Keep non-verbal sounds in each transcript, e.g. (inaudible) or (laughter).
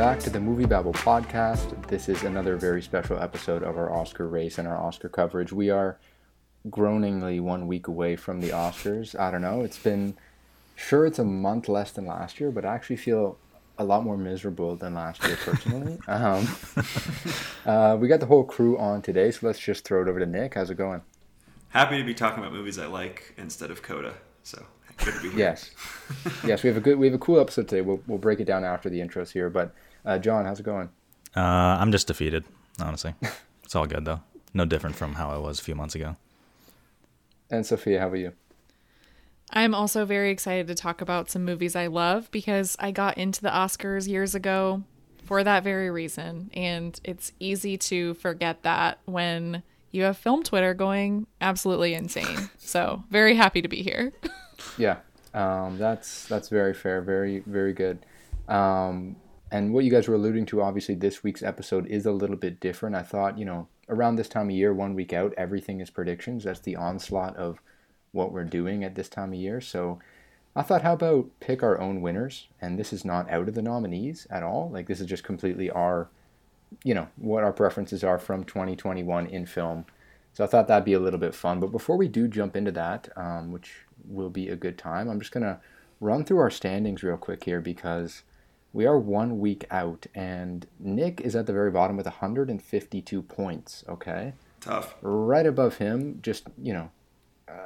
Welcome back to the Movie Babble podcast. This is another very special episode of our Oscar race and our Oscar coverage. We are groaningly one week away from the Oscars. I don't know. It's been sure it's a month less than last year, but I actually feel a lot more miserable than last year personally. (laughs) um, uh, we got the whole crew on today, so let's just throw it over to Nick. How's it going? Happy to be talking about movies I like instead of Coda. So good to be here. Yes, (laughs) yes, we have a good, we have a cool episode today. We'll we'll break it down after the intros here. But uh, John, how's it going? Uh, I'm just defeated, honestly. (laughs) it's all good though. No different from how I was a few months ago. And Sophia, how are you? I'm also very excited to talk about some movies I love because I got into the Oscars years ago for that very reason. And it's easy to forget that when you have film Twitter going absolutely insane. (laughs) so, very happy to be here. yeah, um, that's that's very fair, very very good. Um, and what you guys were alluding to, obviously, this week's episode is a little bit different. I thought, you know, around this time of year, one week out, everything is predictions. That's the onslaught of what we're doing at this time of year. So I thought, how about pick our own winners? And this is not out of the nominees at all. Like, this is just completely our, you know, what our preferences are from 2021 in film. So I thought that'd be a little bit fun. But before we do jump into that, um, which will be a good time, I'm just going to run through our standings real quick here because we are one week out, and Nick is at the very bottom with 152 points. Okay. Tough. Right above him, just, you know,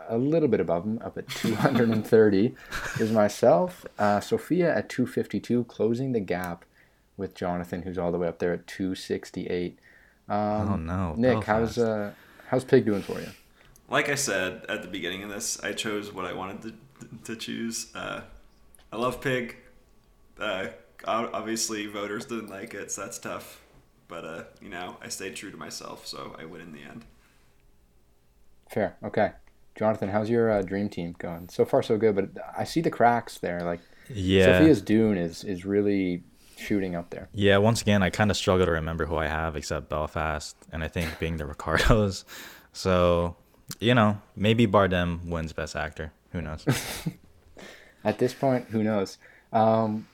a little bit above him, up at 230, (laughs) is myself. Uh, Sophia at 252, closing the gap with Jonathan, who's all the way up there at 268. Um, oh no, Nick, how's uh, how's Pig doing for you? Like I said at the beginning of this, I chose what I wanted to to choose. Uh, I love Pig. Uh, obviously, voters didn't like it, so that's tough. But uh, you know, I stayed true to myself, so I win in the end. Fair. Okay. Jonathan, how's your uh, dream team going? So far, so good, but I see the cracks there. Like, yeah, Sophia's Dune is is really shooting up there. Yeah, once again, I kind of struggle to remember who I have except Belfast, and I think being the (laughs) Ricardos. So, you know, maybe Bardem wins Best Actor. Who knows? (laughs) At this point, who knows? Um,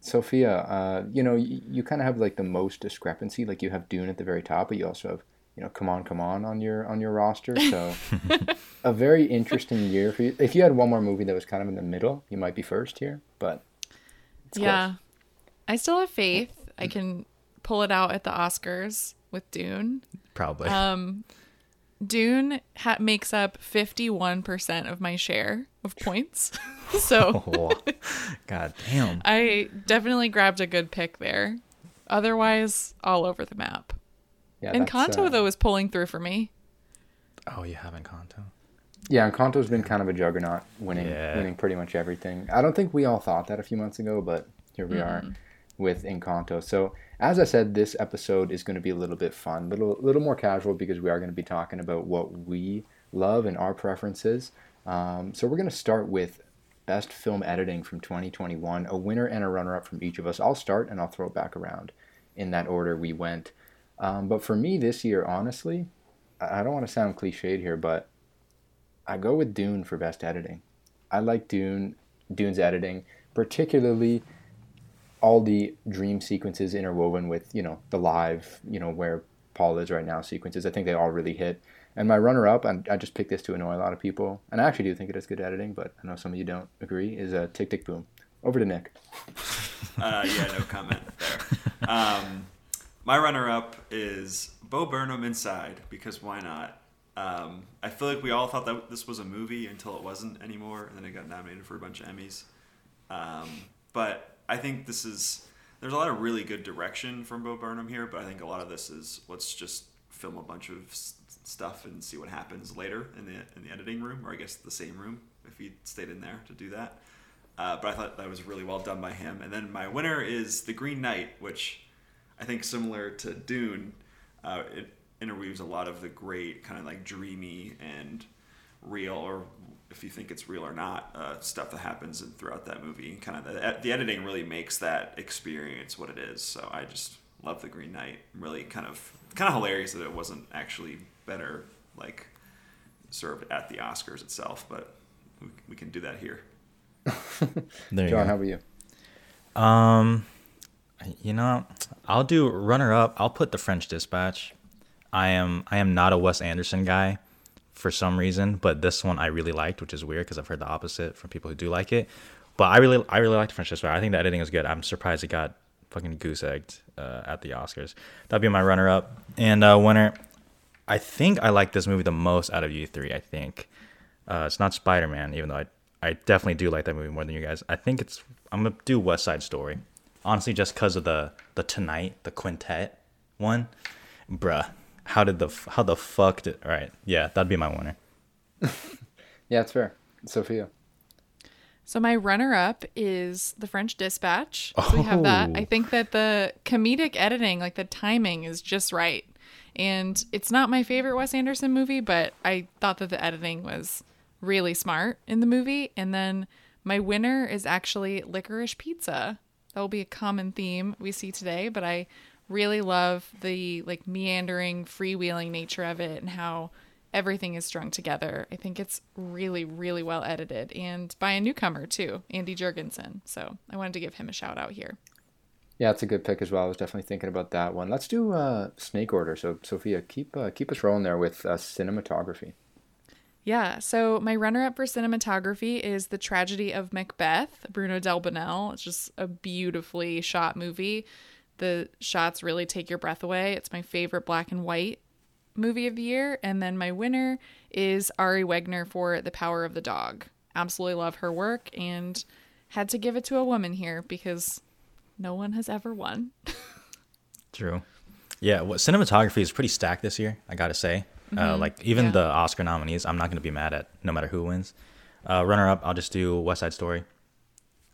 Sophia, uh, you know, you, you kind of have like the most discrepancy. Like you have Dune at the very top, but you also have you know, come on, come on on your on your roster. So (laughs) a very interesting year for you. If you had one more movie that was kind of in the middle, you might be first here. But yeah, I still have faith. I can pull it out at the Oscars with Dune. Probably. Um, Dune ha- makes up fifty one percent of my share of points. (laughs) so, oh, (laughs) God damn. I definitely grabbed a good pick there. Otherwise, all over the map. Yeah, Encanto uh, though is pulling through for me. Oh, you have Encanto. Yeah, Encanto's been kind of a juggernaut, winning yeah. winning pretty much everything. I don't think we all thought that a few months ago, but here we mm-hmm. are with Encanto. So, as I said, this episode is going to be a little bit fun, little little more casual because we are going to be talking about what we love and our preferences. Um, so, we're going to start with best film editing from 2021, a winner and a runner up from each of us. I'll start and I'll throw it back around in that order we went. Um, but for me this year, honestly, I don't want to sound cliched here, but I go with Dune for best editing. I like Dune, Dune's editing, particularly all the dream sequences interwoven with you know the live, you know where Paul is right now sequences. I think they all really hit. And my runner-up, I just picked this to annoy a lot of people, and I actually do think it is good editing, but I know some of you don't agree. Is a uh, Tick Tick Boom. Over to Nick. (laughs) uh, yeah, no comment there. Um, my runner up is Bo Burnham Inside because why not? Um, I feel like we all thought that this was a movie until it wasn't anymore, and then it got nominated for a bunch of Emmys. Um, but I think this is there's a lot of really good direction from Bo Burnham here, but I think a lot of this is let's just film a bunch of stuff and see what happens later in the in the editing room, or I guess the same room if he stayed in there to do that. Uh, but I thought that was really well done by him. And then my winner is The Green Knight, which I think similar to Dune, uh, it interweaves a lot of the great kind of like dreamy and real, or if you think it's real or not, uh, stuff that happens throughout that movie. Kind of the, the editing really makes that experience what it is. So I just love the Green Knight. Really kind of kind of hilarious that it wasn't actually better like served at the Oscars itself, but we, we can do that here. (laughs) there John, how about you? Um, You know, I'll do runner up. I'll put the French Dispatch. I am I am not a Wes Anderson guy for some reason, but this one I really liked, which is weird because I've heard the opposite from people who do like it. But I really I really like the French Dispatch. I think the editing is good. I'm surprised it got fucking goose egged uh, at the Oscars. That'd be my runner up and uh, winner. I think I like this movie the most out of you three. I think uh, it's not Spider Man, even though I I definitely do like that movie more than you guys. I think it's I'm gonna do West Side Story, honestly, just because of the the Tonight the quintet one, bruh. How did the how the fuck did? All right, yeah, that'd be my winner. (laughs) yeah, it's fair, Sophia. So my runner-up is The French Dispatch. So we have that. I oh. think that the comedic editing, like the timing, is just right. And it's not my favorite Wes Anderson movie, but I thought that the editing was really smart in the movie. And then my winner is actually licorice pizza. That will be a common theme we see today, but I really love the like meandering, freewheeling nature of it and how everything is strung together. I think it's really, really well edited and by a newcomer too, Andy Jurgensen. So I wanted to give him a shout out here. Yeah, it's a good pick as well. I was definitely thinking about that one. Let's do uh, Snake Order. So Sophia, keep uh, keep us rolling there with uh, cinematography. Yeah, so my runner up for cinematography is The Tragedy of Macbeth, Bruno Del It's just a beautifully shot movie. The shots really take your breath away. It's my favorite black and white movie of the year. And then my winner is Ari Wegner for The Power of the Dog. Absolutely love her work and had to give it to a woman here because no one has ever won. (laughs) True. Yeah, well, cinematography is pretty stacked this year, I gotta say. Uh, mm-hmm. Uh, like even yeah. the Oscar nominees, I'm not gonna be mad at no matter who wins. Uh, runner up, I'll just do West Side Story.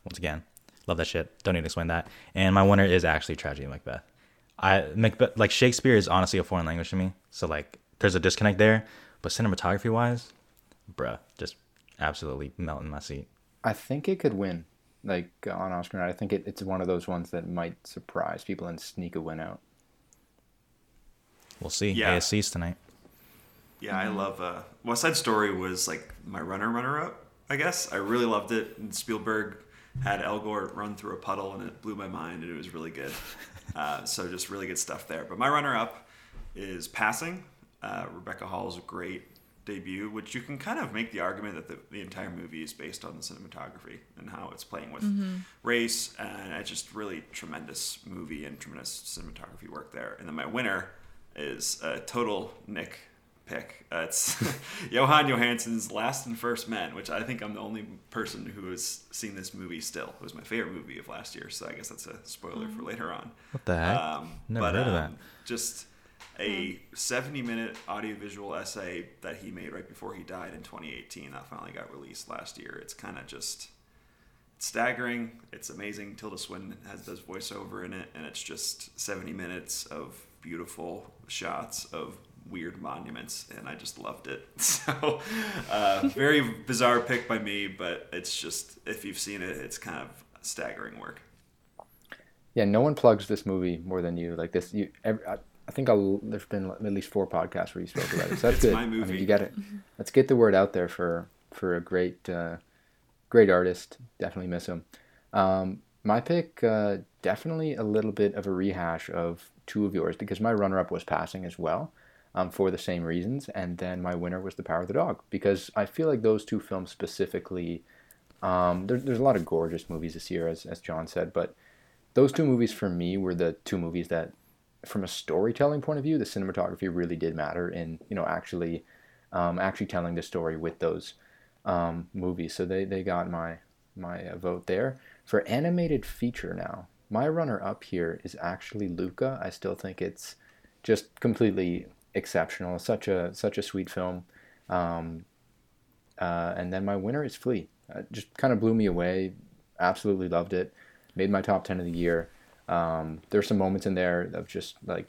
Once again, love that shit. Don't need to explain that. And my winner is actually Tragedy of Macbeth. I Macbeth like Shakespeare is honestly a foreign language to me, so like there's a disconnect there. But cinematography wise, bruh, just absolutely melting my seat. I think it could win, like on Oscar night. I think it, it's one of those ones that might surprise people and sneak a win out. We'll see. Yeah. ASCs tonight. Yeah, I love uh, West Side Story was like my runner runner up. I guess I really loved it. And Spielberg had Elgort run through a puddle, and it blew my mind, and it was really good. (laughs) Uh, so just really good stuff there. But my runner up is Passing. Uh, Rebecca Hall's great debut, which you can kind of make the argument that the, the entire movie is based on the cinematography and how it's playing with mm-hmm. race, and it's just really tremendous movie and tremendous cinematography work there. And then my winner is a total Nick pick. Uh, it's (laughs) Jóhann Jóhannsson's Last and First Men, which I think I'm the only person who has seen this movie still. It was my favorite movie of last year, so I guess that's a spoiler for later on. What the heck? Um, Never but, heard of that. Um, just a 70 minute audiovisual essay that he made right before he died in 2018 that finally got released last year. It's kind of just staggering. It's amazing. Tilda Swinton has does voiceover in it, and it's just 70 minutes of beautiful shots of weird monuments, and I just loved it. (laughs) So, uh, very bizarre pick by me, but it's just if you've seen it, it's kind of staggering work. Yeah, no one plugs this movie more than you. Like this, you. Every, I, I think I'll, there's been at least four podcasts where you spoke about it. So that's good. I mean, you get it. Let's get the word out there for for a great uh, great artist. Definitely miss him. Um, my pick, uh, definitely a little bit of a rehash of two of yours because my runner up was passing as well um, for the same reasons. And then my winner was The Power of the Dog because I feel like those two films specifically. Um, there, there's a lot of gorgeous movies this year, as, as John said, but those two movies for me were the two movies that, from a storytelling point of view, the cinematography really did matter in you know actually, um, actually telling the story with those um, movies. So they, they got my my uh, vote there for animated feature. Now my runner up here is actually Luca. I still think it's just completely exceptional. Such a such a sweet film. Um, uh, and then my winner is Flee. Uh, just kind of blew me away. Absolutely loved it. Made my top ten of the year. Um, there's some moments in there of just like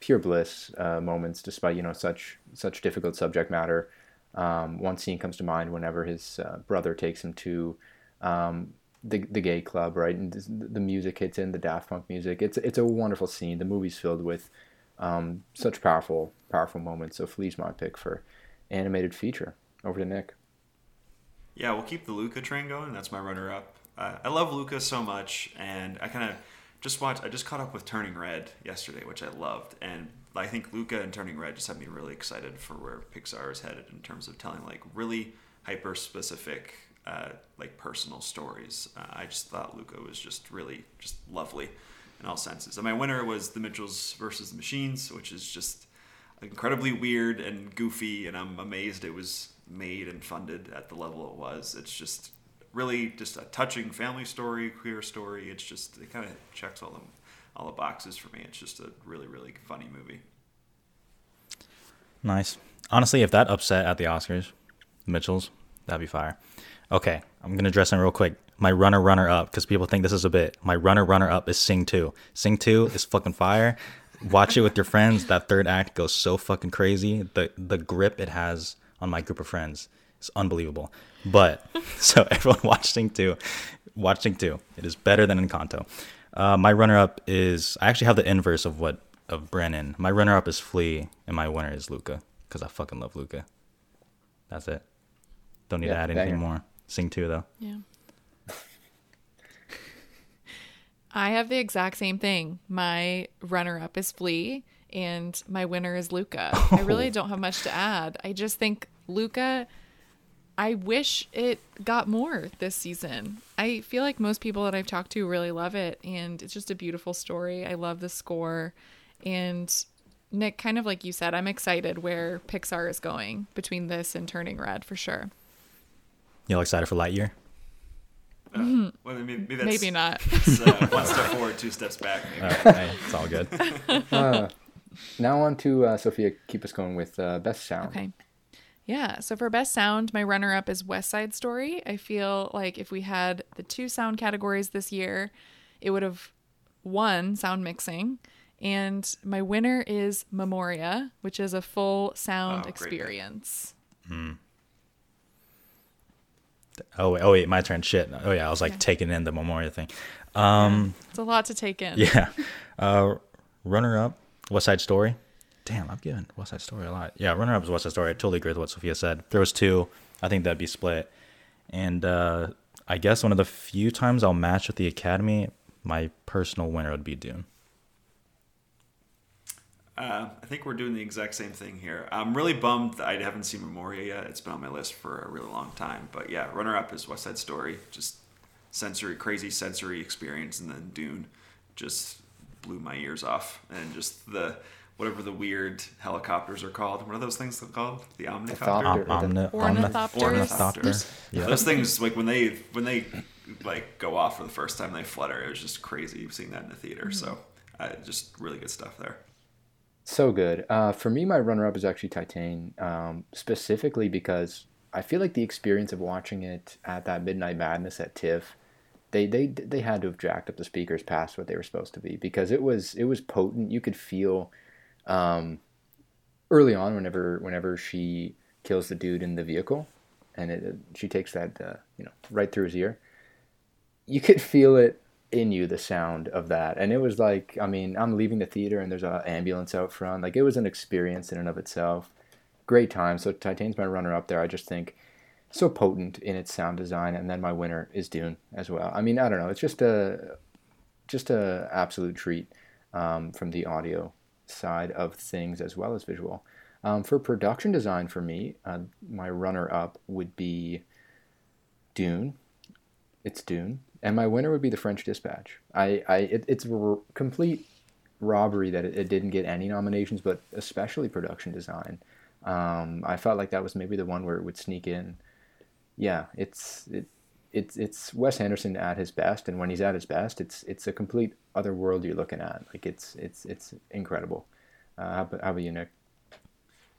pure bliss uh, moments, despite you know such such difficult subject matter. Um, one scene comes to mind whenever his uh, brother takes him to um, the the gay club, right? And the music hits in the Daft Punk music. It's it's a wonderful scene. The movie's filled with um, such powerful, powerful moments. So Flee's my pick for animated feature. Over to Nick. Yeah, we'll keep the Luca train going. That's my runner-up. Uh, I love Luca so much, and I kind of just watched. I just caught up with Turning Red yesterday, which I loved, and I think Luca and Turning Red just had me really excited for where Pixar is headed in terms of telling like really hyper specific, uh, like personal stories. Uh, I just thought Luca was just really just lovely in all senses. And my winner was The Mitchells versus the Machines, which is just incredibly weird and goofy, and I'm amazed it was made and funded at the level it was. It's just really just a touching family story, queer story. It's just it kind of checks all the all the boxes for me. It's just a really really funny movie. Nice. Honestly, if that upset at the Oscars, the Mitchell's, that'd be fire. Okay, I'm gonna dress in real quick. My runner runner up because people think this is a bit. My runner runner up is Sing Two. Sing Two is fucking fire. Watch it with your friends. That third act goes so fucking crazy. The the grip it has on my group of friends is unbelievable. But (laughs) so everyone watch Sing two, watching two, it is better than Encanto. Uh, my runner up is I actually have the inverse of what of Brennan. My runner up is Flee, and my winner is Luca because I fucking love Luca. That's it. Don't need yeah, to add anything more. Sing two though. Yeah. (laughs) I have the exact same thing. My runner up is Flee and my winner is Luca. Oh. I really oh. don't have much to add. I just think Luca I wish it got more this season. I feel like most people that I've talked to really love it and it's just a beautiful story. I love the score and Nick kind of like you said, I'm excited where Pixar is going between this and Turning Red for sure. You all excited for Lightyear? Uh, mm-hmm. well, maybe, maybe, maybe not. uh, (laughs) one step forward, two steps back. Maybe. All right, hey, it's all good. (laughs) Uh, now on to uh, Sophia. Keep us going with uh, best sound. Okay. Yeah. So for best sound, my runner up is West Side Story. I feel like if we had the two sound categories this year, it would have won sound mixing. And my winner is Memoria, which is a full sound oh, experience. Hmm. Oh wait, oh wait, my turn. Shit. Oh yeah, I was like yeah. taking in the Memoria thing. Um, it's a lot to take in. Yeah. Uh, runner up, West Side Story. Damn, I've given West Side Story a lot. Yeah, runner up is West Side Story. I totally agree with what Sophia said. There was two. I think that'd be split. And uh, I guess one of the few times I'll match with the Academy, my personal winner would be Dune. Uh, I think we're doing the exact same thing here. I'm really bummed that I haven't seen Memoria yet. It's been on my list for a really long time. But yeah, runner up is West Side Story. Just sensory, crazy sensory experience, and then Dune just blew my ears off. And just the whatever the weird helicopters are called. What are those things called? The omnicopter. Omni- ornithopters. Ornithopters. Yeah. Those things like when they when they like go off for the first time, they flutter. It was just crazy seeing that in the theater. Mm-hmm. So uh, just really good stuff there. So good. Uh, for me, my runner-up is actually Titane, um, specifically because I feel like the experience of watching it at that Midnight Madness at TIFF, they they they had to have jacked up the speakers past what they were supposed to be because it was it was potent. You could feel um, early on whenever whenever she kills the dude in the vehicle, and it, she takes that uh, you know right through his ear. You could feel it in you the sound of that. And it was like i mean i'm leaving the theater and there's an ambulance out front. Like it was an experience in and of itself. Great time. So titane's my runner up there. I just think so potent in its sound design. And then my winner is dune as well. I mean i don't know. It's just a just a absolute treat um, from the audio side of things as well as visual. Um, for production design for me uh, my runner up would be dune. It's dune and my winner would be the French Dispatch. I, I it, it's a r- complete robbery that it, it, didn't get any nominations, but especially production design. Um, I felt like that was maybe the one where it would sneak in. Yeah, it's it, it's it's Wes Anderson at his best, and when he's at his best, it's it's a complete other world you're looking at. Like it's it's it's incredible. Uh, how, about, how about you, Nick?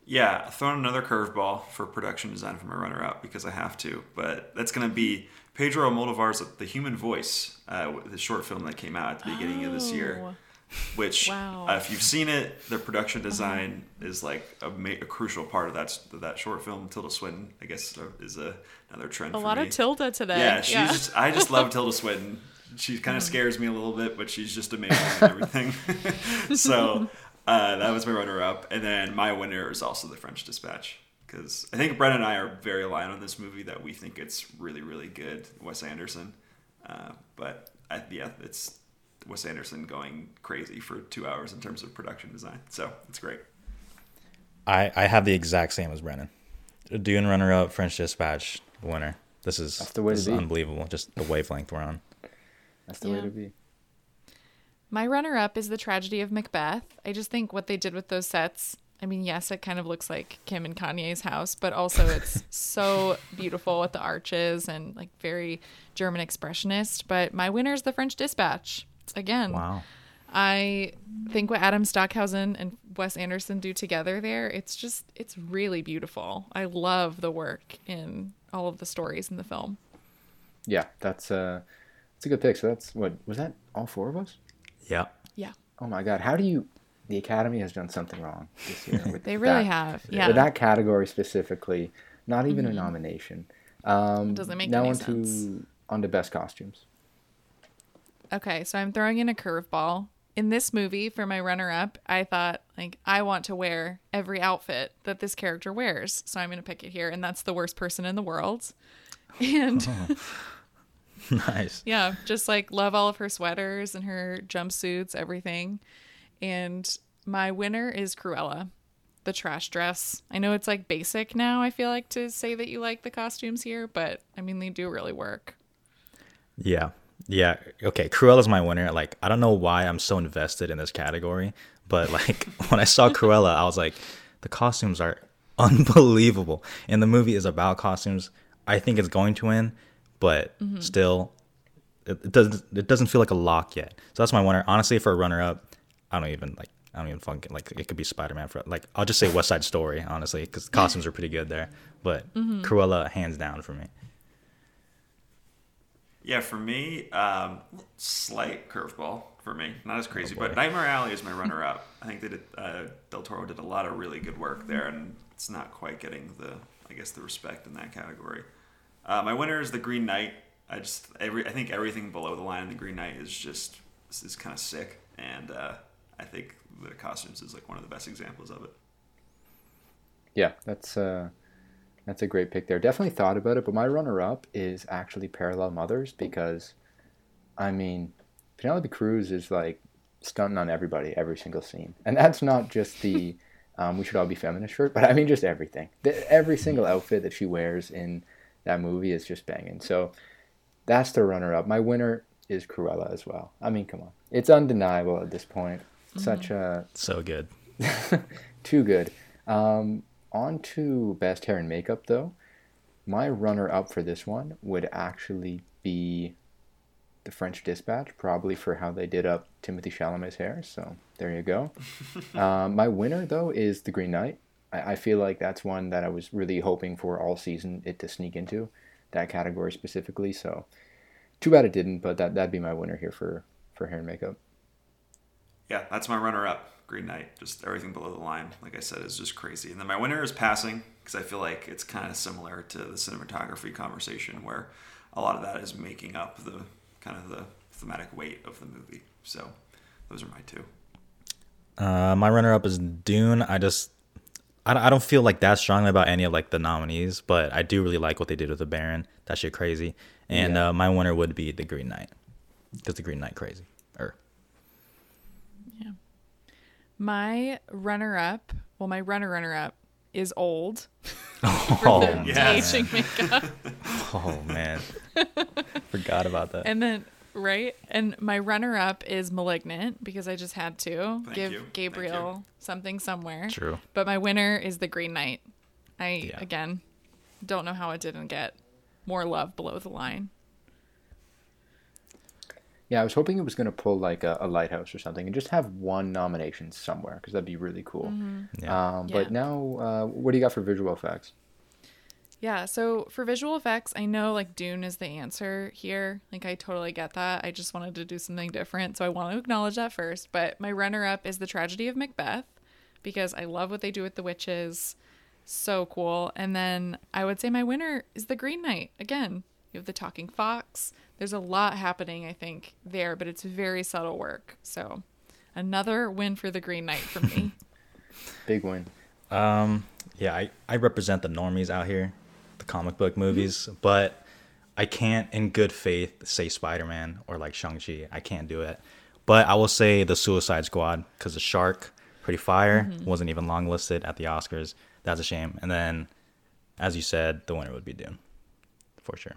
Yeah, throwing another curveball for production design for my runner up because I have to, but that's going to be Pedro Almodovar's The Human Voice, uh, the short film that came out at the beginning oh. of this year. Oh. Which, wow. uh, if you've seen it, the production design uh-huh. is like a, ma- a, crucial part of that that short film. Tilda Swinton, I guess, is a, another trend. A lot me. of Tilda today. Yeah, she's yeah. Just, I just love Tilda Swinton. She kind of scares me a little bit, but she's just amazing and everything. (laughs) so uh, that was my runner up, and then my winner is also The French Dispatch because I think Brett and I are very aligned on this movie that we think it's really really good, Wes Anderson. Uh, but I, yeah, it's Wes Anderson going crazy for two hours in terms of production design. So it's great. I I have the exact same as Brennan. Dune runner up, French Dispatch winner. This is That's the way this to is be. unbelievable. Just the wavelength we're on. That's the yeah. way to be. My runner up is the tragedy of Macbeth. I just think what they did with those sets. I mean, yes, it kind of looks like Kim and Kanye's house, but also it's (laughs) so beautiful with the arches and like very German expressionist. But my winner is the French Dispatch. Again, wow. I think what Adam Stockhausen and Wes Anderson do together there, it's just it's really beautiful. I love the work in all of the stories in the film. Yeah, that's uh that's a good pick. So that's what was that all four of us? Yeah. Yeah. Oh my god, how do you the Academy has done something wrong this year. (laughs) they really that, have. Yeah. With that category specifically, not even mm-hmm. a nomination. Um, doesn't make now any sense. to on to best costumes. Okay, so I'm throwing in a curveball in this movie for my runner up, I thought like I want to wear every outfit that this character wears. So I'm going to pick it here and that's the worst person in the world. (laughs) And oh. (laughs) nice. Yeah, just like love all of her sweaters and her jumpsuits, everything. And my winner is Cruella, the trash dress. I know it's like basic now, I feel like to say that you like the costumes here, but I mean they do really work. Yeah, yeah. Okay. Cruella's my winner. Like, I don't know why I'm so invested in this category, but (laughs) like when I saw Cruella, I was like, the costumes are (laughs) unbelievable, and the movie is about costumes. I think it's going to win, but mm-hmm. still, it, it, doesn't. It doesn't feel like a lock yet. So that's my winner. Honestly, for a runner up, I don't even like. I don't even fucking like. It could be Spider Man for like. I'll just say West Side Story, honestly, because costumes are pretty good there. But mm-hmm. Cruella, hands down for me. Yeah, for me, um, slight curveball for me. Not as crazy, oh but Nightmare Alley is my (laughs) runner-up. I think that uh, Del Toro did a lot of really good work there, and it's not quite getting the, I guess, the respect in that category. Uh, my winner is The Green Knight. I just, every, I think everything below the line in The Green Knight is just, is, is kind of sick, and uh, I think the costumes is like one of the best examples of it. Yeah, that's. Uh that's a great pick there. Definitely thought about it, but my runner up is actually Parallel Mothers because, I mean, Penelope Cruz is like stunting on everybody every single scene, and that's not just the (laughs) um, "We should all be feminist" shirt, but I mean just everything. The, every single outfit that she wears in that movie is just banging. So that's the runner up. My winner is Cruella as well. I mean, come on, it's undeniable at this point. Mm-hmm. Such a so good, (laughs) too good. Um, on to best hair and makeup though. My runner up for this one would actually be the French Dispatch, probably for how they did up Timothée Chalamet's hair. So there you go. um, (laughs) my winner though is the Green Knight. I, I feel like that's one that I was really hoping for all season it to sneak into that category specifically. So too bad it didn't, but that that'd be my winner here for for hair and makeup. Yeah, that's my runner up. Green Knight. Just everything below the line, like I said, is just crazy. And then my winner is passing because I feel like it's kind of similar to the cinematography conversation where a lot of that is making up the kind of the thematic weight of the movie. So those are my two. Uh, my runner up is Dune. I just I don't feel like that strongly about any of like the nominees, but I do really like what they did with the Baron. That shit crazy. And yeah. uh, my winner would be the Green Knight because the Green Knight crazy. My runner up, well, my runner runner up is old. (laughs) (laughs) Oh, yes. aging makeup. oh man, forgot about that. And then right, and my runner up is Malignant because I just had to Thank give you. Gabriel something somewhere. True. But my winner is the Green Knight. I yeah. again don't know how it didn't get more love below the line. Yeah, I was hoping it was going to pull like a, a, lighthouse or something and just have one nomination somewhere because that'd be really cool. Mm-hmm. Yeah. Um, but yeah. now, uh, what do you got for visual effects? Yeah, so for visual effects, I know like Dune is the answer here. Like, I totally get that. I just wanted to do something different. So I want to acknowledge that first. But my runner up is The Tragedy of Macbeth because I love what they do with the witches. So cool. And then I would say my winner is The Green Knight. Again, you have the talking fox there's a lot happening, I think, there, but it's very subtle work. So another win for the Green Knight for me. (laughs) Big win. Um, yeah, I, I represent the normies out here, the comic book movies, mm-hmm. but I can't, in good faith, say Spider Man or like Shang-Chi. I can't do it. But I will say the Suicide Squad because the shark, pretty fire, mm-hmm. wasn't even long listed at the Oscars. That's a shame. And then, as you said, the winner would be Dune, for sure.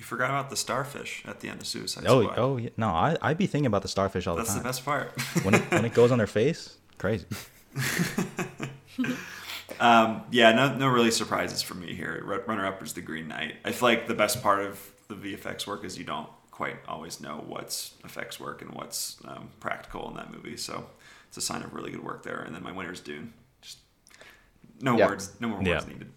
You forgot about the starfish at the end of Suicide oh, Squad. Oh, yeah. no, I I'd be thinking about the starfish all That's the time. That's the best part. (laughs) when it, when it goes on their face, crazy. (laughs) um, yeah, no no really surprises for me here. Runner up is the Green Knight. I feel like the best part of the VFX work is you don't quite always know what's effects work and what's um, practical in that movie. So it's a sign of really good work there. And then my winner's Dune. Just no yep. words, no more words needed.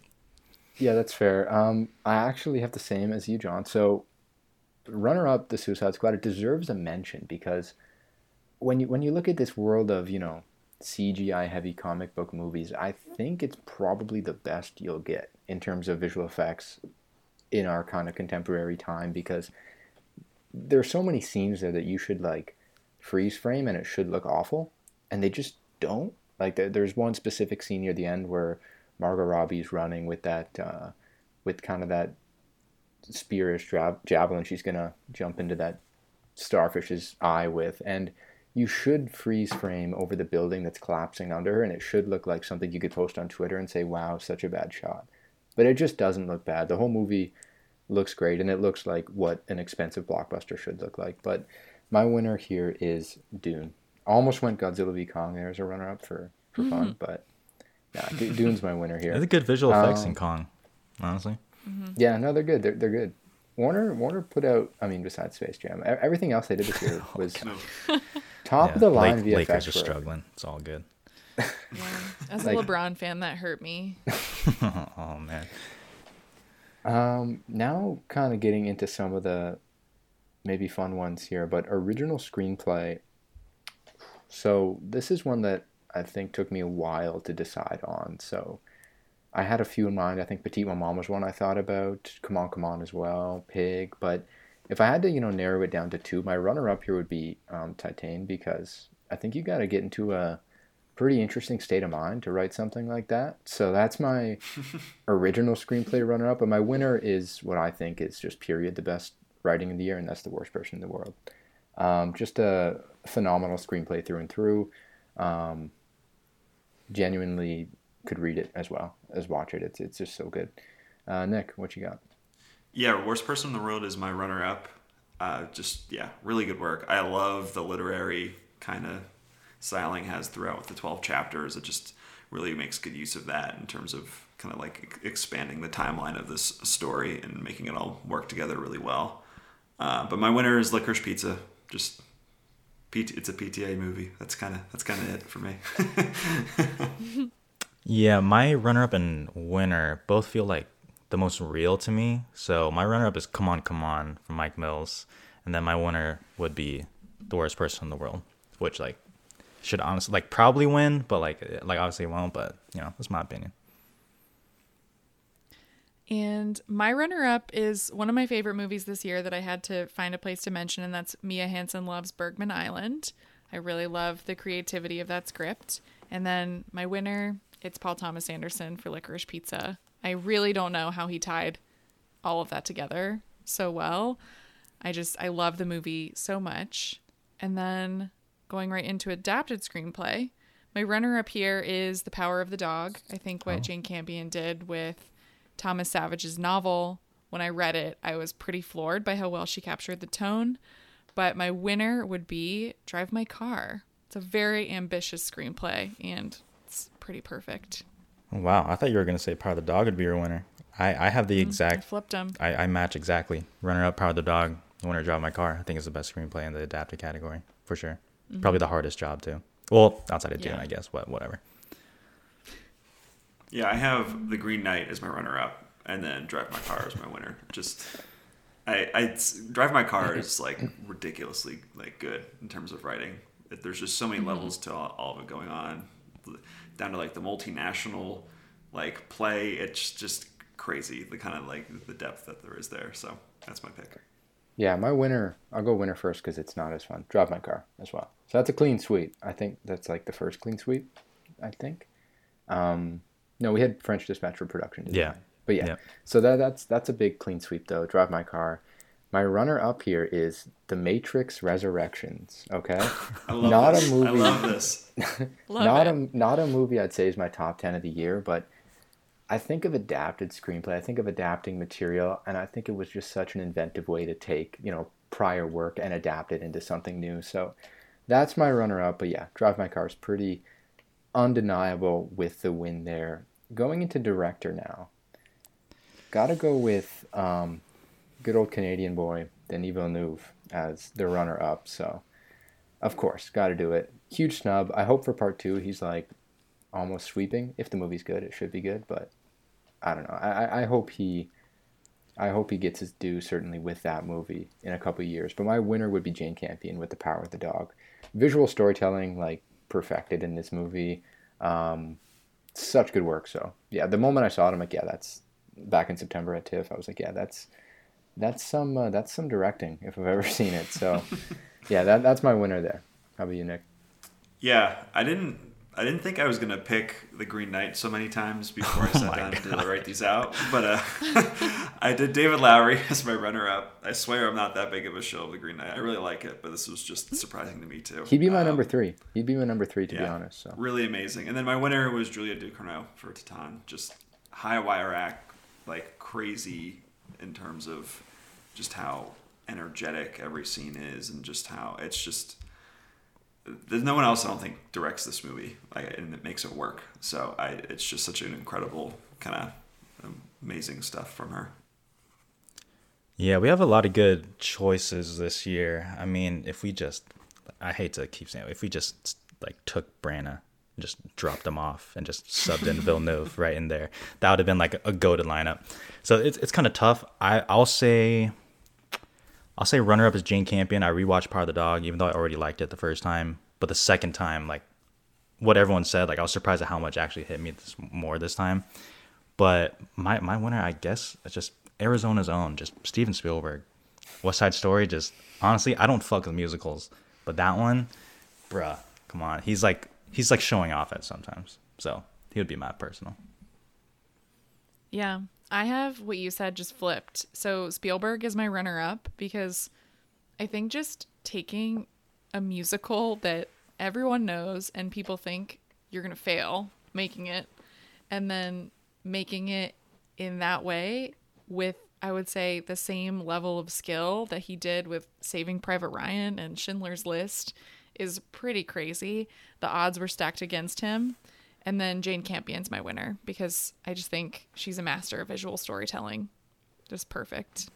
Yeah, that's fair. Um, I actually have the same as you, John. So, runner up, The Suicide Squad, it deserves a mention because when you when you look at this world of you know CGI heavy comic book movies, I think it's probably the best you'll get in terms of visual effects in our kind of contemporary time because there are so many scenes there that you should like freeze frame and it should look awful and they just don't like there's one specific scene near the end where Margot Robbie's running with that uh, with kind of that spearish javelin she's gonna jump into that starfish's eye with and you should freeze frame over the building that's collapsing under her and it should look like something you could post on Twitter and say wow such a bad shot but it just doesn't look bad the whole movie looks great and it looks like what an expensive blockbuster should look like. But my winner here is Dune. Almost went Godzilla v Kong there as a runner up for, for mm-hmm. fun, but yeah, Dune's my winner here. It's good visual effects um, in Kong, honestly. Mm-hmm. Yeah, no, they're good. They're, they're good. Warner Warner put out. I mean, besides Space Jam, everything else they did this year (laughs) was top yeah, of the line Lake, VFX. Lakers are struggling. It's all good. Yeah. As a like, LeBron fan, that hurt me. (laughs) oh man. Um, now, kind of getting into some of the maybe fun ones here, but original screenplay. So, this is one that I think took me a while to decide on. So, I had a few in mind. I think Petite Maman was one I thought about. Come on, come on as well. Pig. But if I had to, you know, narrow it down to two, my runner up here would be um, Titane because I think you got to get into a pretty interesting state of mind to write something like that. So that's my (laughs) original screenplay runner up. But my winner is what I think is just period the best writing in the year, and that's the worst person in the world. Um, just a phenomenal screenplay through and through. Um, genuinely could read it as well as watch it. It's it's just so good. Uh, Nick, what you got? Yeah, worst person in the world is my runner up. Uh, just yeah, really good work. I love the literary kind of Styling has throughout the 12 chapters. It just really makes good use of that in terms of kind of like expanding the timeline of this story and making it all work together really well. Uh, but my winner is Licorice Pizza. Just it's a PTA movie. That's kind of that's kind of it for me. (laughs) yeah, my runner up and winner both feel like the most real to me. So my runner up is Come On Come On from Mike Mills, and then my winner would be The Worst Person in the World, which like should honestly like probably win, but like like obviously won't. But you know, that's my opinion. And my runner up is one of my favorite movies this year that I had to find a place to mention, and that's Mia Hansen-Løve's Bergman Island. I really love the creativity of that script. And then my winner, it's Paul Thomas Anderson for Licorice Pizza. I really don't know how he tied all of that together so well. I just, I love the movie so much. And then going right into adapted screenplay, my runner up here is The Power of the Dog. I think what oh. Jane Campion did with Thomas Savage's novel, when I read it, I was pretty floored by how well she captured the tone. But my winner would be Drive My Car. It's a very ambitious screenplay and it's pretty perfect. Wow, I thought you were going to say Power of the Dog would be your winner. I, I have the mm, exact. I flipped them. I, I match exactly. Runner up Power of the Dog, winner Drive My Car. I think it's the best screenplay in the adapted category, for sure. Mm-hmm. Probably the hardest job too. Well, outside of Dune, yeah. I guess. What, whatever. Yeah, I have the Green Knight as my runner-up, and then Drive My Car as my winner. Just, I, I Drive My Car is like ridiculously like good in terms of writing. There's just so many mm-hmm. levels to all, all of it going on, down to like the multinational like play. It's just crazy the kind of like the depth that there is there. So that's my pick. Yeah, my winner, I'll go winner first because it's not as fun. Drive my car as well. So that's a clean sweep. I think that's like the first clean sweep, I think. Um, no, we had French Dispatch for production design. Yeah. But yeah, yeah. so that, that's that's a big clean sweep though. Drive my car. My runner up here is The Matrix Resurrections. Okay, not this. a movie. I love this. (laughs) love not it. a not a movie I'd say is my top ten of the year, but I think of adapted screenplay. I think of adapting material, and I think it was just such an inventive way to take you know prior work and adapt it into something new. So that's my runner up. But yeah, Drive My Car is pretty undeniable with the win there. Going into director now, gotta go with um, good old Canadian boy Denis Villeneuve as the runner up. So, of course, got to do it. Huge snub. I hope for part two he's like almost sweeping. If the movie's good, it should be good. But I don't know. I, I hope he. I hope he gets his due certainly with that movie in a couple years. But my winner would be Jane Campion with The Power of the Dog. Visual storytelling like perfected in this movie. Um, such good work. So yeah, the moment I saw it, I'm like, yeah, that's back in September at TIFF. I was like, yeah, that's that's some uh, that's some directing if I've ever (laughs) seen it. So, yeah, that that's my winner there. How about you, Nick? Yeah, I didn't I didn't think I was gonna pick the Green Knight so many times (laughs) before I oh sat down God. to write these out, but uh, (laughs) (laughs) I did David Lowery as my runner-up. I swear I'm not that big of a show of the Green Knight. I really like it, but this was just surprising to me too. He'd be my um, number three. He'd be my number three to yeah, be honest. So really amazing. And then my winner was Julia Ducournau for Titane. Just high wire act, like crazy in terms of just how energetic every scene is and just how it's just there's no one else I don't think directs this movie like and it makes it work. So I it's just such an incredible kind of amazing stuff from her. Yeah, we have a lot of good choices this year. I mean, if we just I hate to keep saying it, if we just like took Branagh just dropped them off and just subbed in Villeneuve (laughs) right in there. That would have been like a, go to lineup. So it's it's kind of tough. I I'll say I'll say runner up is Jane Campion. I rewatched Power of the Dog, even though I already liked it the first time. But the second time, like what everyone said, like I was surprised at how much actually hit me this, more this time. But my my winner, I guess, is just Arizona's own, just Steven Spielberg. West Side Story, just honestly, I don't fuck with musicals, but that one, bruh, come on, he's like he's like showing off it sometimes. So he would be my personal. Yeah, I have what you said just flipped. So Spielberg is my runner up because I think just taking a musical that everyone knows and people think you're going to fail making it and then making it in that way with I would say the same level of skill that he did with Saving Private Ryan and Schindler's List is pretty crazy. The odds were stacked against him. And then Jane Campion's my winner because I just think she's a master of visual storytelling. Just perfect.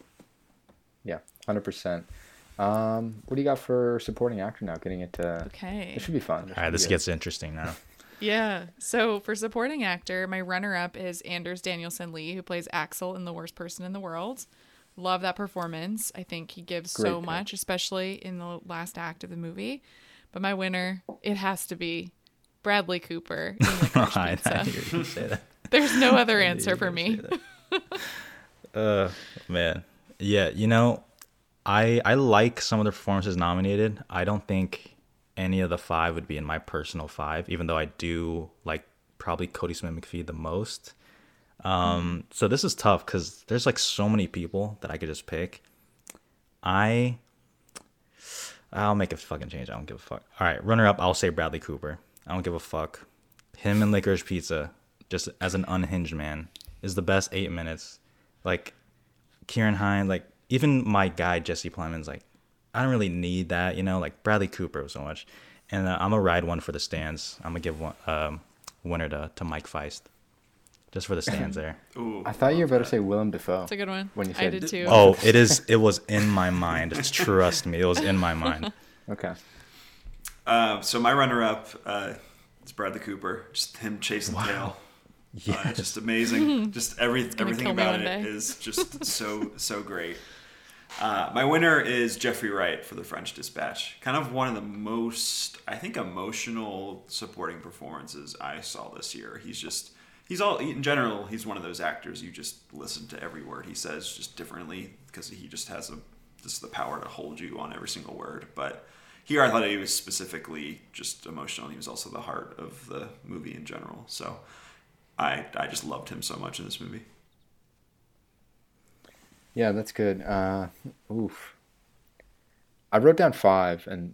Yeah, 100%. Um, what do you got for supporting actor now? Getting it to. Okay. It should be fun. All right, this gets interesting now. yeah. So for supporting actor, my runner up is Anders Danielsen Lie, who plays Axel in The Worst Person in the World. Love that performance. I think he gives Great so pick. much, especially in the last act of the movie. But my winner, it has to be Bradley Cooper in (laughs) I Pizza. (laughs) There's no (laughs) other answer for me. uh, man, yeah. You know, I I like some of the performances nominated. I don't think any of the five would be in my personal five, even though I do like probably Kodi Smit-McPhee the most. Um, so this is tough because there's like so many people that I could just pick. I I'll make a fucking change. I don't give a fuck. All right, runner up. I'll say Bradley Cooper. I don't give a fuck. Him and Licorice Pizza, just as an unhinged man, is the best eight minutes. Like Ciarán Hinds, like even my guy Jesse Plemons, like I don't really need that, you know. Like Bradley Cooper so much, and uh, I'm gonna ride one for the stands. I'm gonna give one um, winner to to Mike Faist just for the stands (laughs) there. Ooh, I thought you were about that. to say Willem Dafoe. It's a good one. When you said I did too. Oh, (laughs) it is. It was in my mind. Trust me, it was in my mind. Okay. Uh, so my runner-up uh, is Bradley Cooper. Just him chasing wow. tail. Yeah, uh, just amazing. (laughs) just every everything about it is (laughs) just so so great. Uh, my winner is Jeffrey Wright for The French Dispatch. Kind of one of the most, I think, emotional supporting performances I saw this year. He's just he's all in general he's one of those actors you just listen to every word he says just differently because he just has a just the power to hold you on every single word but here i thought he was specifically just emotional he was also the heart of the movie in general so i i just loved him so much in this movie Yeah, that's good. Uh, oof. I wrote down five, and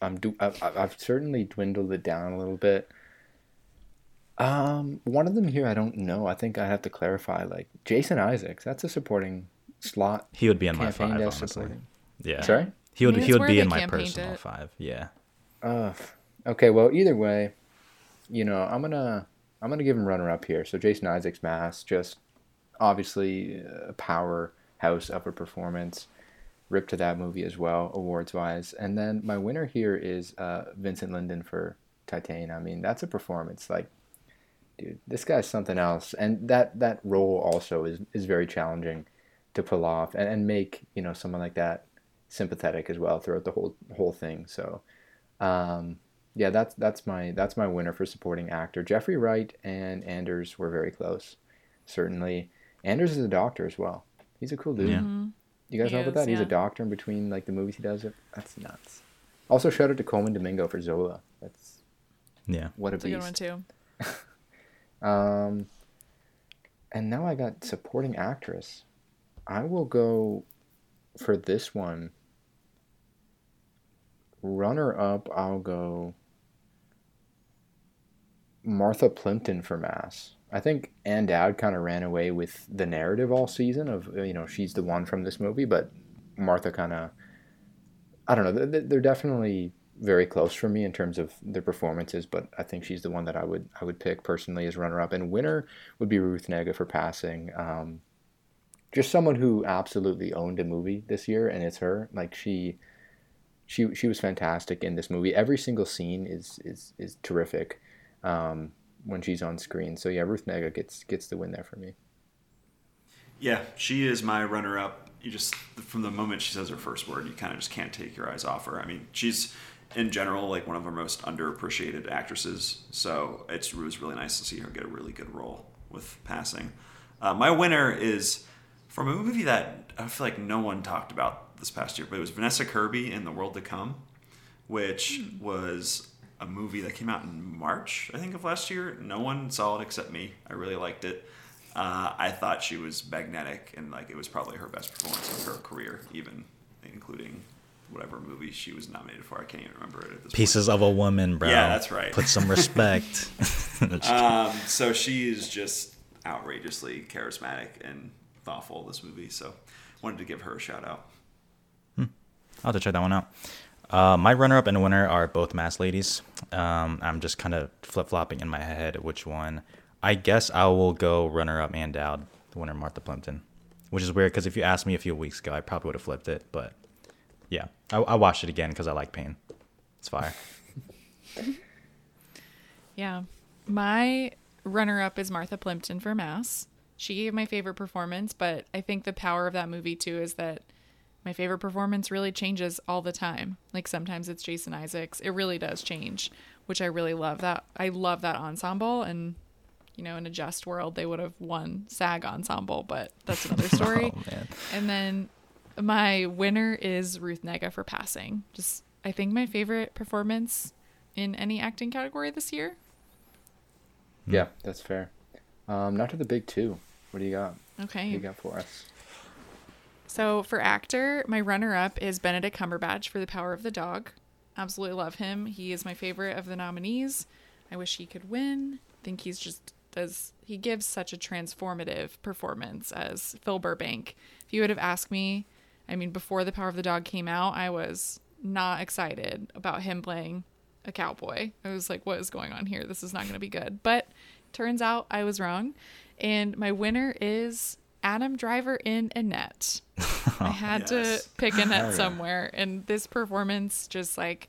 I'm do I've, I've certainly dwindled it down a little bit. Um, one of them here I don't know. I think I have to clarify. Like Jason Isaacs, that's a supporting slot. He would be in my five, honestly. Supporting. Yeah. Sorry. He would. I mean, he would be in my personal five. Yeah. Uh, okay. Well, either way, you know, I'm gonna I'm gonna give him runner up here. So Jason Isaacs Mass, just obviously a powerhouse of a performance. Rip to that movie as well, awards wise. And then my winner here is uh, Vincent Lindon for Titane. I mean, that's a performance. Like, dude, this guy's something else. And that that role also is is very challenging to pull off and, and make you know someone like that sympathetic as well throughout the whole whole thing. So. Um, yeah, that's that's my that's my winner for supporting actor. Jeffrey Wright and Anders were very close. Certainly, Anders is a doctor as well. He's a cool dude. Yeah. Mm-hmm. You guys he know about is, that? Yeah. He's a doctor in between like the movies he does. That's nuts. Also, shout out to Colman Domingo for Zola. That's yeah, what a that's beast. a good one too. (laughs) um, and now I got supporting actress. I will go for this one. Runner up, I'll go Martha Plimpton for Mass. I think Ann Dowd kind of ran away with the narrative all season of you know she's the one from this movie, but Martha kind of I don't know they're definitely very close for me in terms of their performances, but I think she's the one that I would I would pick personally as runner up, and winner would be Ruth Negga for passing. Um, just someone who absolutely owned a movie this year, and it's her. Like she, she she was fantastic in this movie. Every single scene is is is terrific um, when she's on screen. So yeah, Ruth Negga gets gets the win there for me. Yeah, she is my runner up. You just from the moment she says her first word, you kind of just can't take your eyes off her. I mean, she's in general like one of our most underappreciated actresses. So it was really nice to see her get a really good role with passing. Uh, my winner is from a movie that I feel like no one talked about this past year, but it was Vanessa Kirby in The World to Come, which mm. was a movie that came out in March, I think, of last year. No one saw it except me. I really liked it. Uh, I thought she was magnetic, and like it was probably her best performance of her career, even including whatever movie she was nominated for. I can't even remember it at this Pieces point. of a Woman, bro. Yeah, that's right. Put some respect. (laughs) (laughs) um, so she is just outrageously charismatic and thoughtful. This movie, so wanted to give her a shout out. I'll have to check that one out. Uh, my runner-up and winner are both Mass Ladies. Um, I'm just kind of flip-flopping in my head which one. I guess I will go runner-up and Dowd, the winner Martha Plimpton, which is weird because if you asked me a few weeks ago, I probably would have flipped it. But yeah, I, I watched it again because I like pain. It's fire. (laughs) yeah, my runner-up is Martha Plimpton for Mass. She gave my favorite performance, but I think the power of that movie too is that my favorite performance really changes all the time. Like sometimes it's Jason Isaacs. It really does change, which I really love that. I love that ensemble and you know, in a just world they would have won SAG ensemble, but that's another (laughs) story. oh, and then my winner is Ruth Negga for passing. Just I think my favorite performance in any acting category this year. Yeah, that's fair. Um, not to the big two. What do you got? Okay. What do you got for us? So for actor, my runner up is Benedict Cumberbatch for The Power of the Dog. Absolutely love him. He is my favorite of the nominees. I wish he could win. I think he's just does he gives such a transformative performance as Phil Burbank. If you would have asked me, I mean before The Power of the Dog came out, I was not excited about him playing a cowboy. I was like, what is going on here? This is not going to be good. But turns out I was wrong. And my winner is Adam Driver in Annette. (laughs) I had yes. to pick Annette somewhere, and this performance just like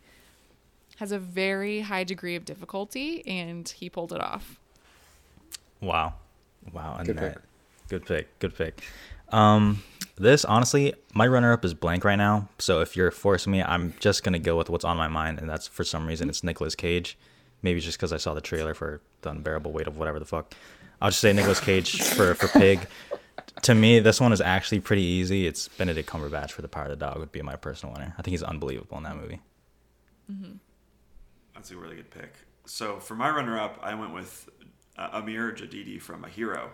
has a very high degree of difficulty, and he pulled it off. Wow, wow, Good Annette. Pick. Good pick. Good pick. Um, this honestly, my runner-up is blank right now. So if you're forcing me, I'm just gonna go with what's on my mind, and that's for some reason it's Nicolas Cage. Maybe just because I saw the trailer for the unbearable weight of whatever the fuck. I'll just say Nicolas Cage for for Pig to me, this one is actually pretty easy. It's Benedict Cumberbatch for The Power of the Dog would be my personal winner. I think he's unbelievable in that movie. Mm-hmm. That's a really good pick. So for my runner-up, I went with uh, Amir Jadidi from A Hero,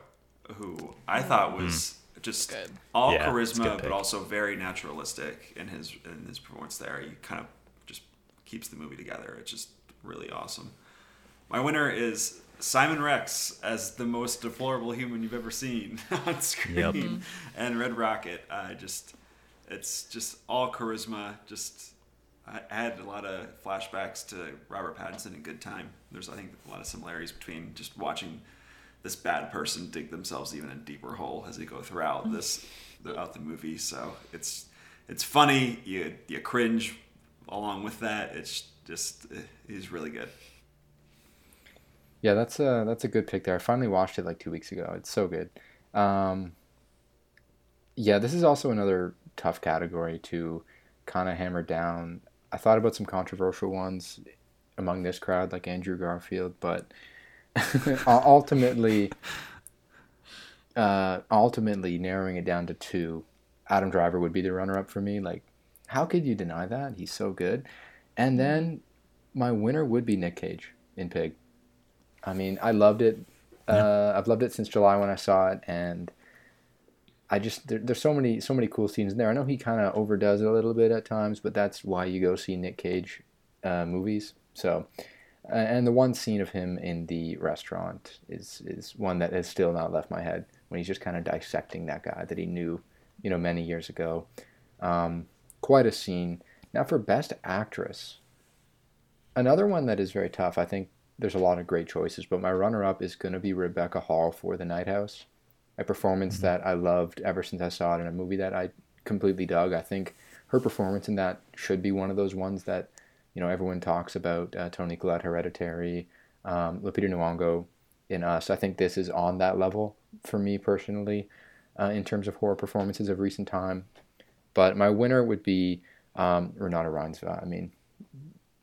who I thought was mm. just Good. all Yeah, it's good charisma, but also very naturalistic in his in his performance. There, he kind of just keeps the movie together. It's just really awesome. My winner is Simon Rex as the most deplorable human you've ever seen (laughs) on screen, Yep. and Red Rocket. Uh, just it's just all charisma. Just I I had a lot of flashbacks to Robert Pattinson in Good Time. There's I think a lot of similarities between just watching this bad person dig themselves even a deeper hole as they go throughout this throughout the movie. So it's it's funny. You you cringe along with that. It's just he's really good. Yeah, that's a that's a good pick there. I finally watched it like two weeks ago. It's so good. Um, yeah, this is also another tough category to kind of hammer down. I thought about some controversial ones among this crowd, like Andrew Garfield, but (laughs) ultimately, uh, ultimately narrowing it down to two, Adam Driver would be the runner-up for me. Like, how could you deny that? He's so good. And then my winner would be Nick Cage in Pig. I mean, I loved it. Uh, I've loved it since July when I saw it, and I just there, there's so many so many cool scenes in there. I know he kind of overdoes it a little bit at times, but that's why you go see Nick Cage uh, movies. So, uh, and the one scene of him in the restaurant is is one that has still not left my head when he's just kind of dissecting that guy that he knew, you know, many years ago. Um, quite a scene. Now for best actress, another one that is very tough. I think there's a lot of great choices, but my runner-up is going to be Rebecca Hall for The Night House, a performance that I loved ever since I saw it in a movie that I completely dug. I think her performance in that should be one of those ones that you know everyone talks about. Uh, Toni Collette, Hereditary, um, Lupita Nyong'o in Us. I think this is on that level for me personally uh, in terms of horror performances of recent time. But my winner would be um, Renata Reinsve. I mean,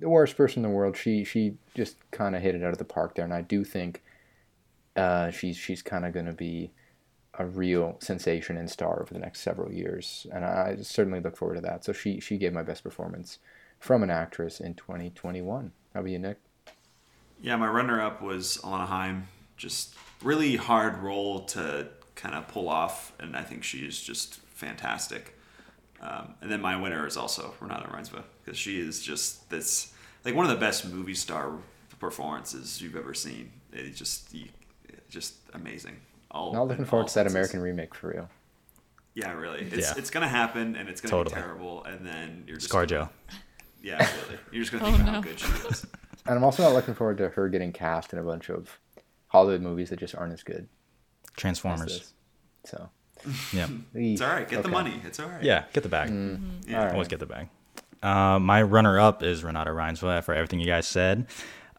the worst person in the world. She she just kind of hit it out of the park there, and I do think uh, she's she's kind of going to be a real sensation and star over the next several years, and I certainly look forward to that. So she she gave my best performance from an actress in 2021. How about you, Nick? Yeah, my runner-up was Alana Haim. Just really hard role to kind of pull off, and I think she is just fantastic. Um, and then my winner is also Renata Reinsve because she is just this like one of the best movie star performances you've ever seen. It's just you, just amazing. All Not looking forward all to that senses. American remake for real. Yeah, really. It's Yeah. it's gonna happen, and it's gonna Totally. be terrible, and then you're just ScarJo. Yeah, really. You're just gonna Oh, think about how no. good she is. (laughs) And I'm also not looking forward to her getting cast in a bunch of Hollywood movies that just aren't as good Transformers. this. So Yeah. (laughs) It's all right. Get the money. It's all right. Yeah, get the bag. Mm-hmm. Yeah. All right. Always get the bag. Uh, my runner up is Renata Reinsve for everything you guys said.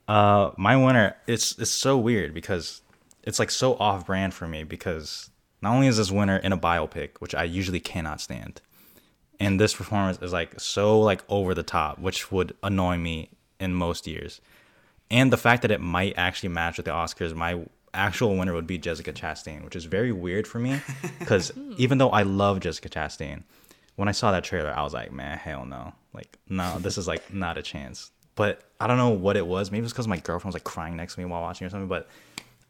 Uh, my winner, it's it's so weird because it's like so off brand for me because not only is this winner in a biopic, which I usually cannot stand, and this performance is like so like over the top, which would annoy me in most years. And the fact that it might actually match with the Oscars, my actual winner would be Jessica Chastain, which is very weird for me (laughs) because even though I love Jessica Chastain, when I saw that trailer, I was like, man, hell no. Like, no, this is like not a chance. But I don't know what it was. Maybe it's because my girlfriend was like crying next to me while watching or something. But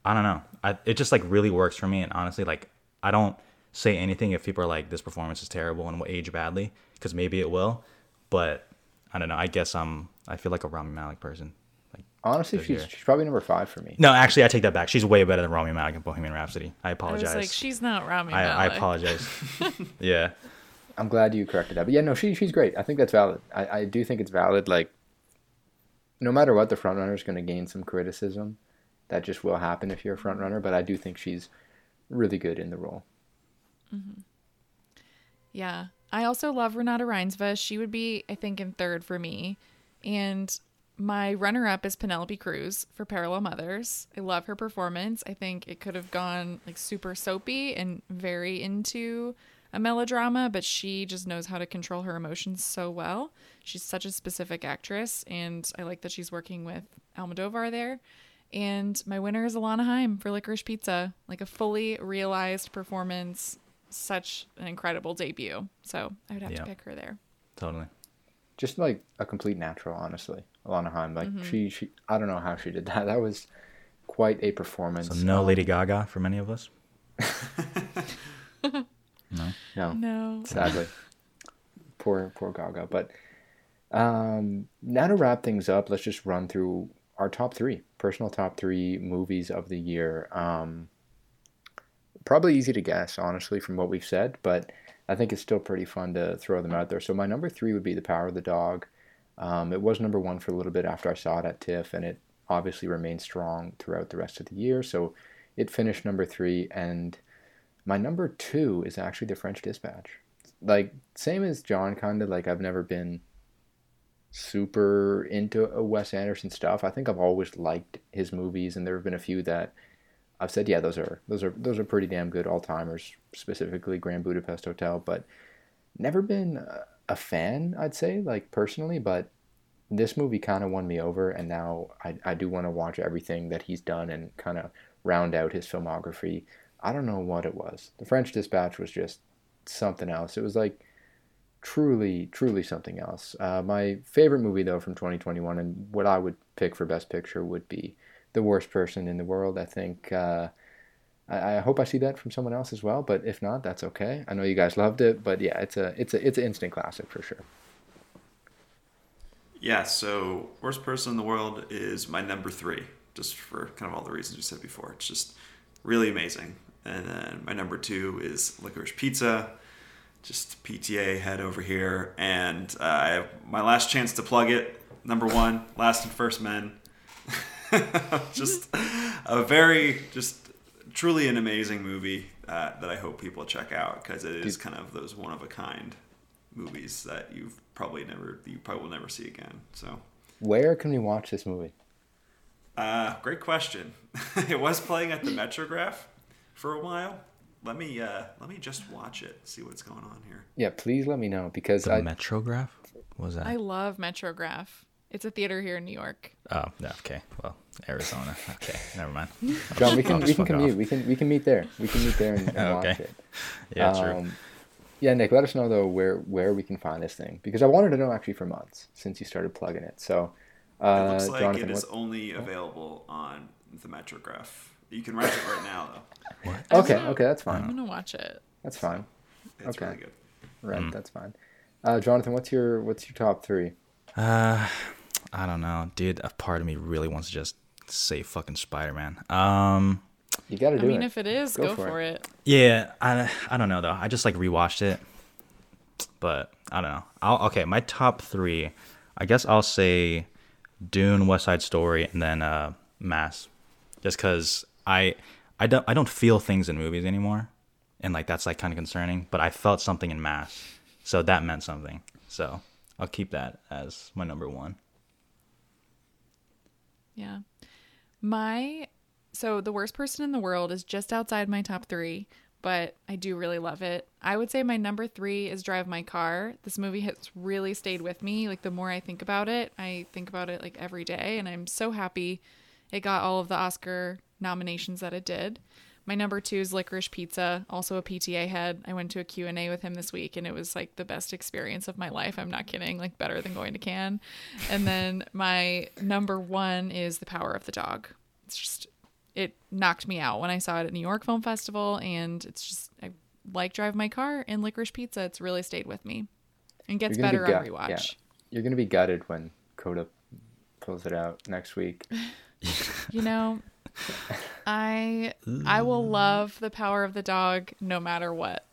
I don't know. I, it just like really works for me. And honestly, like, I don't say anything if people are like, this performance is terrible and will age badly because maybe it will. But I don't know. I guess I'm, I feel like a Rami Malek person. Like, honestly, she's year. she's probably number five for me. no, actually, I take that back. She's way better than Rami Malek in Bohemian Rhapsody. I I apologize. was like, she's not Rami I, I apologize. (laughs) yeah. I'm glad you corrected that. But yeah, no, she she's great. I think that's valid. I, I do think it's valid. Like, no matter what, the front runner is going to gain some criticism. That just will happen if you're a front runner. But I do think she's really good in the role. Mm-hmm. Yeah. I also love Renata Reinsve. She would be, I think, in third for me. And my runner up is Penelope Cruz for Parallel Mothers. I love her performance. I think it could have gone like super soapy and very into a melodrama, but she just knows how to control her emotions so well. She's such a specific actress, and I like that she's working with Almodovar there. And my winner is Alana Haim for Licorice Pizza, like a fully realized performance, such an incredible debut. So I would have Yep. to pick her there. Totally. Just like a complete natural, honestly. Alana Haim, like Mm-hmm. she she I don't know how she did that. That was quite a performance. So no Um, Lady Gaga for many of us. (laughs) No. No. Sadly. (laughs) poor poor Gaga. But um, now to wrap things up, let's just run through our top three personal top three movies of the year. Um, probably easy to guess, honestly, from what we've said, but I think it's still pretty fun to throw them out there. So my number three would be The Power of the Dog. Um, it was number one for a little bit after I saw it at TIFF, and it obviously remained strong throughout the rest of the year. So it finished number three, and my number two is actually The French Dispatch. Like same as John, kind of like I've never been super into Wes Anderson stuff. I think I've always liked his movies, and there have been a few that I've said, yeah, those are those are those are pretty damn good all timers, specifically Grand Budapest Hotel. But never been a fan, I'd say, like personally. But this movie kind of won me over, and now I I do want to watch everything that he's done and kind of round out his filmography. I don't know what it was. The French Dispatch was just something else. It was like truly, truly something else. Uh, my favorite movie though from 2021, and what I would pick for Best Picture would be the worst person in the world. I think. Uh, I, I, hope I see that from someone else as well. But if not, that's okay. I know you guys loved it, but yeah, it's a it's a it's an instant classic for sure. Yeah. So worst person in the world is my number three, just for kind of all the reasons you said before. It's just really amazing. And then my number two is licorice pizza. Just PTA head over here, and uh, I have my last chance to plug it. Number one, Last and First Men. (laughs) just a very, just truly an amazing movie uh, that I hope people check out because it is kind of those one of a kind movies that you've probably never, you probably will never see again. So, where can we watch this movie? Uh, great question. (laughs) it was playing at the Metrograph for a while. Let me uh, let me just watch it, see what's going on here. Yeah, please let me know because the I, Metrograph what was that? I love Metrograph. It's a theater here in New York. Oh, yeah, okay. Well, Arizona. Okay, never mind. (laughs) John, we can we can commute. Off. We can we can meet there. We can meet there and, and (laughs) okay. watch it. Yeah, um, true. Yeah, Nick, let us know though where where we can find this thing because I wanted to know actually for months since you started plugging it. So uh, it looks like Jonathan, it is what? only available on the Metrograph. You can rent it right now though. (laughs) What? Okay, okay, that's fine. I'm gonna watch it. That's fine. It's okay. really good. Right, mm. that's fine. Uh, Jonathan, what's your what's your top three? Uh, I don't know, dude. A part of me really wants to just say fucking Spider Man. Um, you gotta do it. I mean, it. if it is, go, go for, it. it. Yeah, I I don't know though. I just like rewatched it, but I don't know. I'll okay. My top three, I guess I'll say Dune, West Side Story, and then uh, Mass, just because I I don't I don't feel things in movies anymore, and like that's like kind of concerning. But I felt something in Mass, so that meant something. So I'll keep that as my number one. Yeah, my so the worst person in the world is just outside my top three, but I do really love it. I would say my number three is Drive My Car. This movie has really stayed with me. Like the more I think about it, I think about it like every day, and I'm so happy it got all of the Oscar nominations that it did. My number two is Licorice Pizza, also a PTA head. I went to a Q&A with him this week and it was like the best experience of my life. I'm not kidding, like better than going to Cannes. And then my number one is The Power of the Dog. It's just, it knocked me out when I saw it at New York Film Festival and it's just, I like Drive My Car and Licorice Pizza. It's really stayed with me and gets better on rewatch. Yeah. You're going to be gutted when Coda pulls it out next week. you know, I I will love the power of the dog no matter what.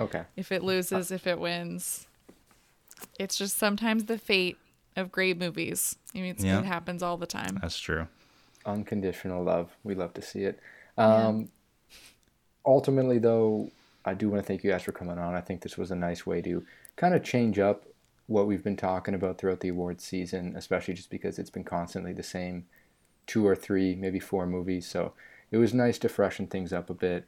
Okay. If it loses, if it wins. It's just sometimes the fate of great movies. I mean, yeah. it happens all the time. That's true. Unconditional love. We love to see it. Um, yeah. Ultimately, though, I do want to thank you guys for coming on. I think this was a nice way to kind of change up what we've been talking about throughout the awards season, especially just because it's been constantly the same two or three, maybe four movies. So it was nice to freshen things up a bit.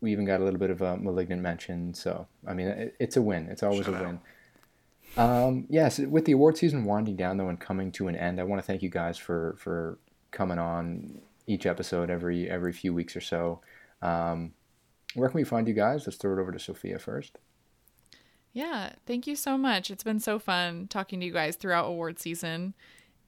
We even got a little bit of a malignant mention. So, I mean, it, it's a win. It's always Shout a win. Um, yes, with the award season winding down though and coming to an end, I want to thank you guys for for coming on each episode every every few weeks or so. Um, where can we find you guys? Let's throw it over to Sophia first. Yeah, thank you so much. It's been so fun talking to you guys throughout award season.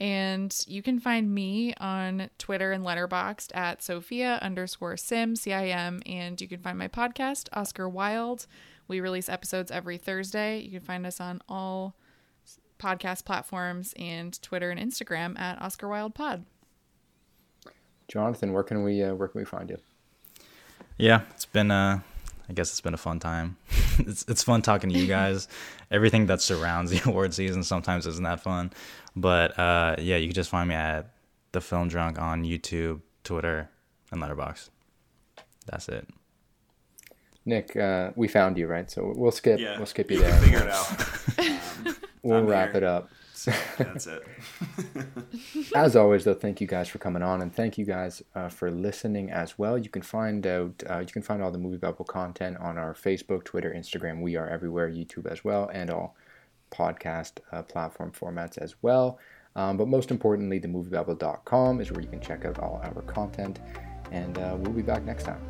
And you can find me on Twitter and Letterboxd at Sophia underscore Sim, C I M. And you can find my podcast, Oscar Wilde, We release episodes every Thursday. You can find us on all podcast platforms and Twitter and Instagram at Oscar Wilde Pod. Jonathan, where can we uh, where can we find you? Yeah, it's been uh I guess it's been a fun time. (laughs) it's it's fun talking to you (laughs) guys. Everything that surrounds the (laughs) award season sometimes isn't that fun, but uh, yeah, you can just find me at the Film Drunk on YouTube, Twitter, and Letterboxd. That's it. Nick, uh, we found you, right? So we'll skip. Yeah. We'll skip you there. Figure it out. Um, we'll I'm wrap here. it up. That's it. (laughs) (laughs) as always, though, thank you guys for coming on, and thank you guys uh, for listening as well. You can find out, uh, you can find all the MovieBabble content on our Facebook, Twitter, Instagram. We are everywhere, YouTube as well, and all podcast uh, platform formats as well. Um, but most importantly, the moviebabble.com is where you can check out all our content, and uh, we'll be back next time.